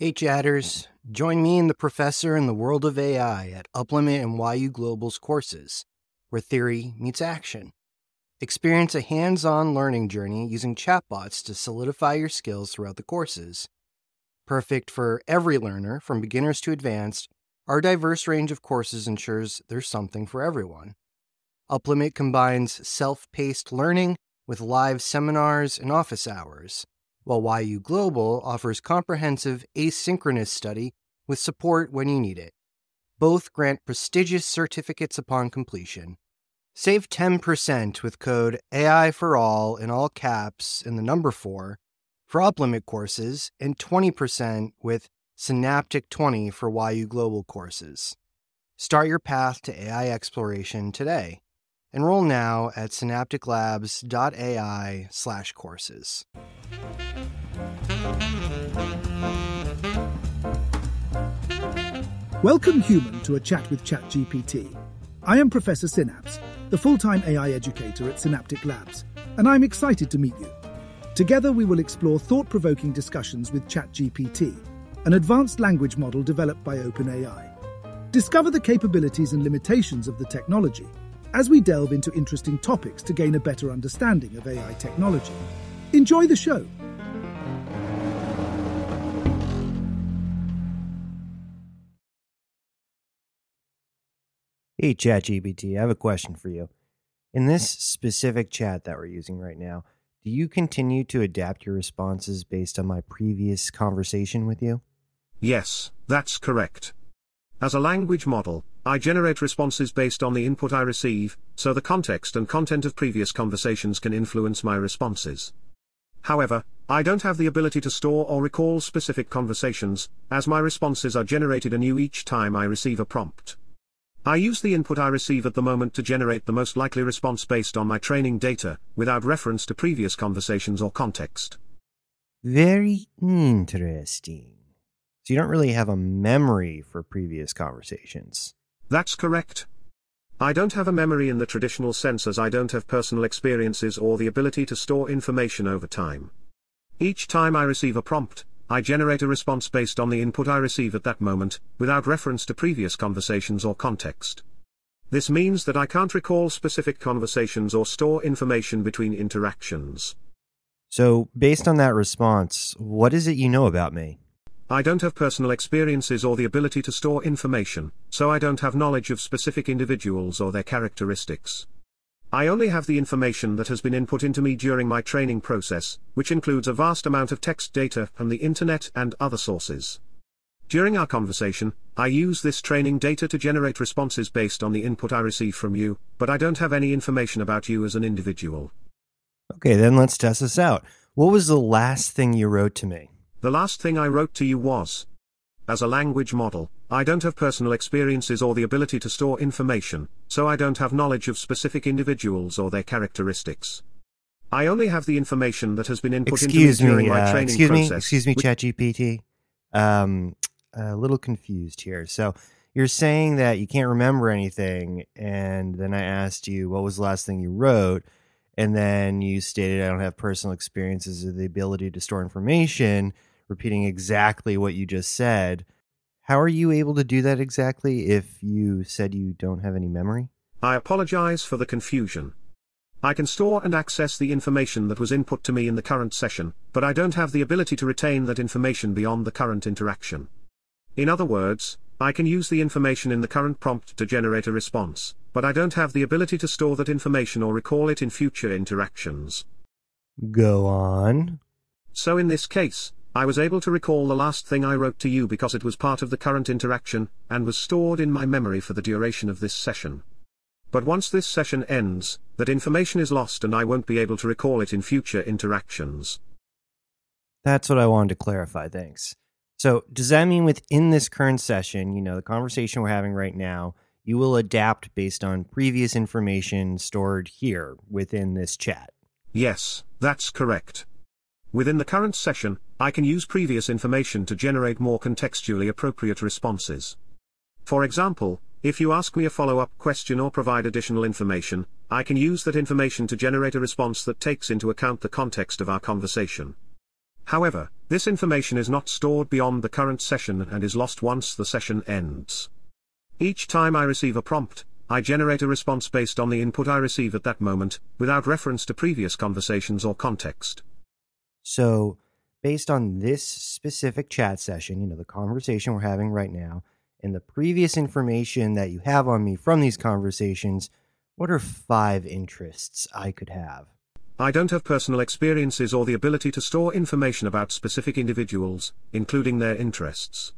Hey, chatters. Join me and the professor in the world of AI at Uplimit and YU Global's courses, where theory meets action. Experience a hands on learning journey using chatbots to solidify your skills throughout the courses. Perfect for every learner, from beginners to advanced, our diverse range of courses ensures there's something for everyone. Uplimit combines self paced learning with live seminars and office hours while YU Global offers comprehensive asynchronous study with support when you need it. Both grant prestigious certificates upon completion. Save 10% with code AI for all in all caps in the number 4 for Uplimit courses and 20% with Synaptic 20 for YU Global courses. Start your path to AI exploration today. Enroll now at synapticlabs.ai/courses. Welcome, human, to a chat with ChatGPT. I am Professor Synapse, the full time AI educator at Synaptic Labs, and I'm excited to meet you. Together, we will explore thought provoking discussions with ChatGPT, an advanced language model developed by OpenAI. Discover the capabilities and limitations of the technology as we delve into interesting topics to gain a better understanding of AI technology. Enjoy the show! Hey, ChatGPT, I have a question for you. In this specific chat that we're using right now, do you continue to adapt your responses based on my previous conversation with you? Yes, that's correct. As a language model, I generate responses based on the input I receive, so the context and content of previous conversations can influence my responses. However, I don't have the ability to store or recall specific conversations, as my responses are generated anew each time I receive a prompt. I use the input I receive at the moment to generate the most likely response based on my training data, without reference to previous conversations or context. Very interesting. So you don't really have a memory for previous conversations. That's correct. I don't have a memory in the traditional sense as I don't have personal experiences or the ability to store information over time. Each time I receive a prompt, I generate a response based on the input I receive at that moment, without reference to previous conversations or context. This means that I can't recall specific conversations or store information between interactions. So, based on that response, what is it you know about me? I don't have personal experiences or the ability to store information, so I don't have knowledge of specific individuals or their characteristics. I only have the information that has been input into me during my training process, which includes a vast amount of text data from the internet and other sources. During our conversation, I use this training data to generate responses based on the input I receive from you, but I don't have any information about you as an individual. Okay, then let's test this out. What was the last thing you wrote to me? The last thing I wrote to you was as a language model, I don't have personal experiences or the ability to store information, so I don't have knowledge of specific individuals or their characteristics. I only have the information that has been input excuse into me during me, my uh, training excuse process. me, excuse me, which- ChatGPT. Um, a little confused here. So you're saying that you can't remember anything, and then I asked you what was the last thing you wrote, and then you stated I don't have personal experiences or the ability to store information, repeating exactly what you just said. How are you able to do that exactly if you said you don't have any memory? I apologize for the confusion. I can store and access the information that was input to me in the current session, but I don't have the ability to retain that information beyond the current interaction. In other words, I can use the information in the current prompt to generate a response, but I don't have the ability to store that information or recall it in future interactions. Go on. So in this case, I was able to recall the last thing I wrote to you because it was part of the current interaction, and was stored in my memory for the duration of this session. But once this session ends, that information is lost and I won't be able to recall it in future interactions. That's what I wanted to clarify. Thanks. So, does that mean within this current session, you know, the conversation we're having right now, you will adapt based on previous information stored here within this chat? Yes, that's correct. Within the current session, I can use previous information to generate more contextually appropriate responses. For example, if you ask me a follow-up question or provide additional information, I can use that information to generate a response that takes into account the context of our conversation. However, this information is not stored beyond the current session and is lost once the session ends. Each time I receive a prompt, I generate a response based on the input I receive at that moment, without reference to previous conversations or context. So, based on this specific chat session, you know, the conversation we're having right now, and the previous information that you have on me from these conversations, what are five interests I could have? I don't have personal experiences or the ability to store information about specific individuals, including their interests.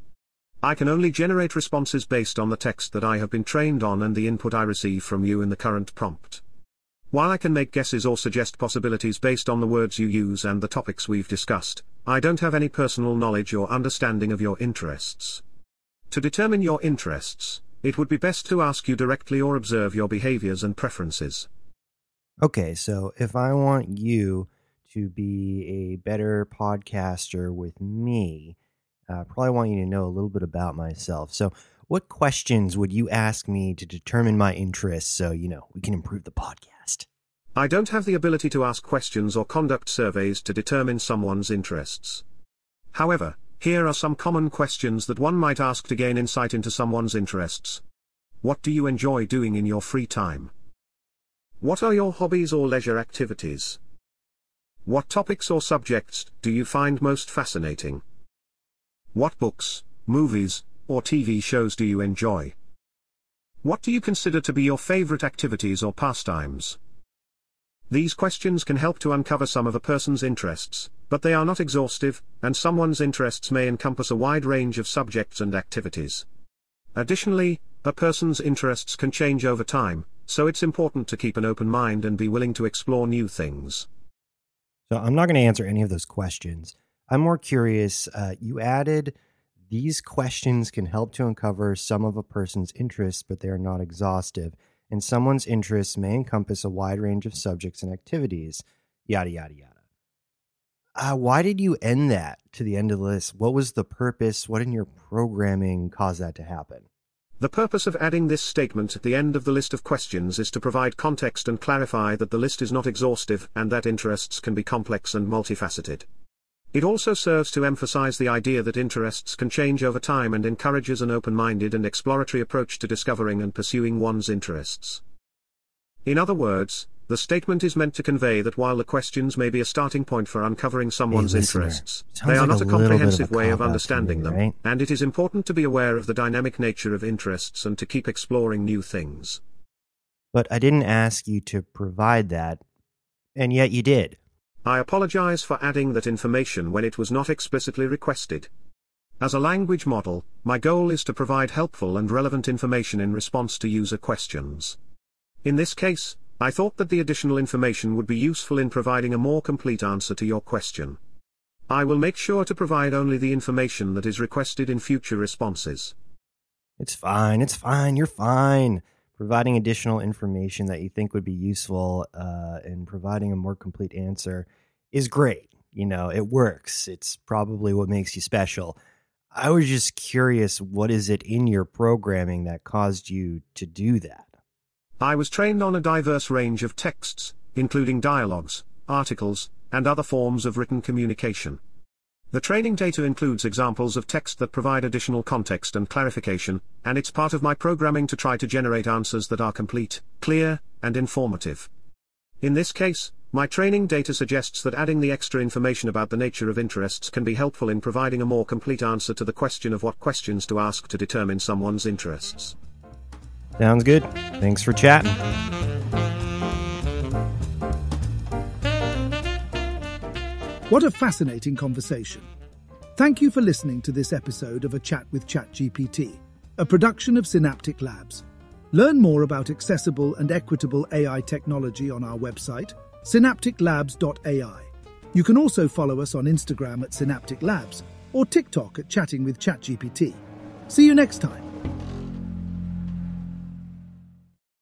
I can only generate responses based on the text that I have been trained on and the input I receive from you in the current prompt. While I can make guesses or suggest possibilities based on the words you use and the topics we've discussed, I don't have any personal knowledge or understanding of your interests. To determine your interests, it would be best to ask you directly or observe your behaviors and preferences. Okay, so if I want you to be a better podcaster with me, I uh, probably want you to know a little bit about myself. So, what questions would you ask me to determine my interests so, you know, we can improve the podcast? I don't have the ability to ask questions or conduct surveys to determine someone's interests. However, here are some common questions that one might ask to gain insight into someone's interests. What do you enjoy doing in your free time? What are your hobbies or leisure activities? What topics or subjects do you find most fascinating? What books, movies, or TV shows do you enjoy? What do you consider to be your favorite activities or pastimes? These questions can help to uncover some of a person's interests, but they are not exhaustive, and someone's interests may encompass a wide range of subjects and activities. Additionally, a person's interests can change over time, so it's important to keep an open mind and be willing to explore new things. So I'm not going to answer any of those questions. I'm more curious. Uh, you added these questions can help to uncover some of a person's interests, but they are not exhaustive. And someone's interests may encompass a wide range of subjects and activities. Yada, yada, yada. Uh, why did you end that to the end of the list? What was the purpose? What in your programming caused that to happen? The purpose of adding this statement at the end of the list of questions is to provide context and clarify that the list is not exhaustive and that interests can be complex and multifaceted. It also serves to emphasize the idea that interests can change over time and encourages an open-minded and exploratory approach to discovering and pursuing one's interests. In other words, the statement is meant to convey that while the questions may be a starting point for uncovering someone's hey, interests, they are like not a comprehensive of a way of understanding understanding me, them, right? and it is important to be aware of the dynamic nature of interests and to keep exploring new things. But I didn't ask you to provide that, and yet you did. I apologize for adding that information when it was not explicitly requested. As a language model, my goal is to provide helpful and relevant information in response to user questions. In this case, I thought that the additional information would be useful in providing a more complete answer to your question. I will make sure to provide only the information that is requested in future responses. It's fine. It's fine. You're fine. Providing additional information that you think would be useful uh, and providing a more complete answer is great. You know, it works. It's probably what makes you special. I was just curious what is it in your programming that caused you to do that? I was trained on a diverse range of texts, including dialogues, articles, and other forms of written communication. The training data includes examples of text that provide additional context and clarification, and it's part of my programming to try to generate answers that are complete, clear, and informative. In this case, my training data suggests that adding the extra information about the nature of interests can be helpful in providing a more complete answer to the question of what questions to ask to determine someone's interests. Sounds good. Thanks for chatting. What a fascinating conversation. Thank you for listening to this episode of A Chat with ChatGPT, a production of Synaptic Labs. Learn more about accessible and equitable AI technology on our website, synapticlabs.ai. You can also follow us on Instagram at Synaptic Labs or TikTok at Chatting with ChatGPT. See you next time.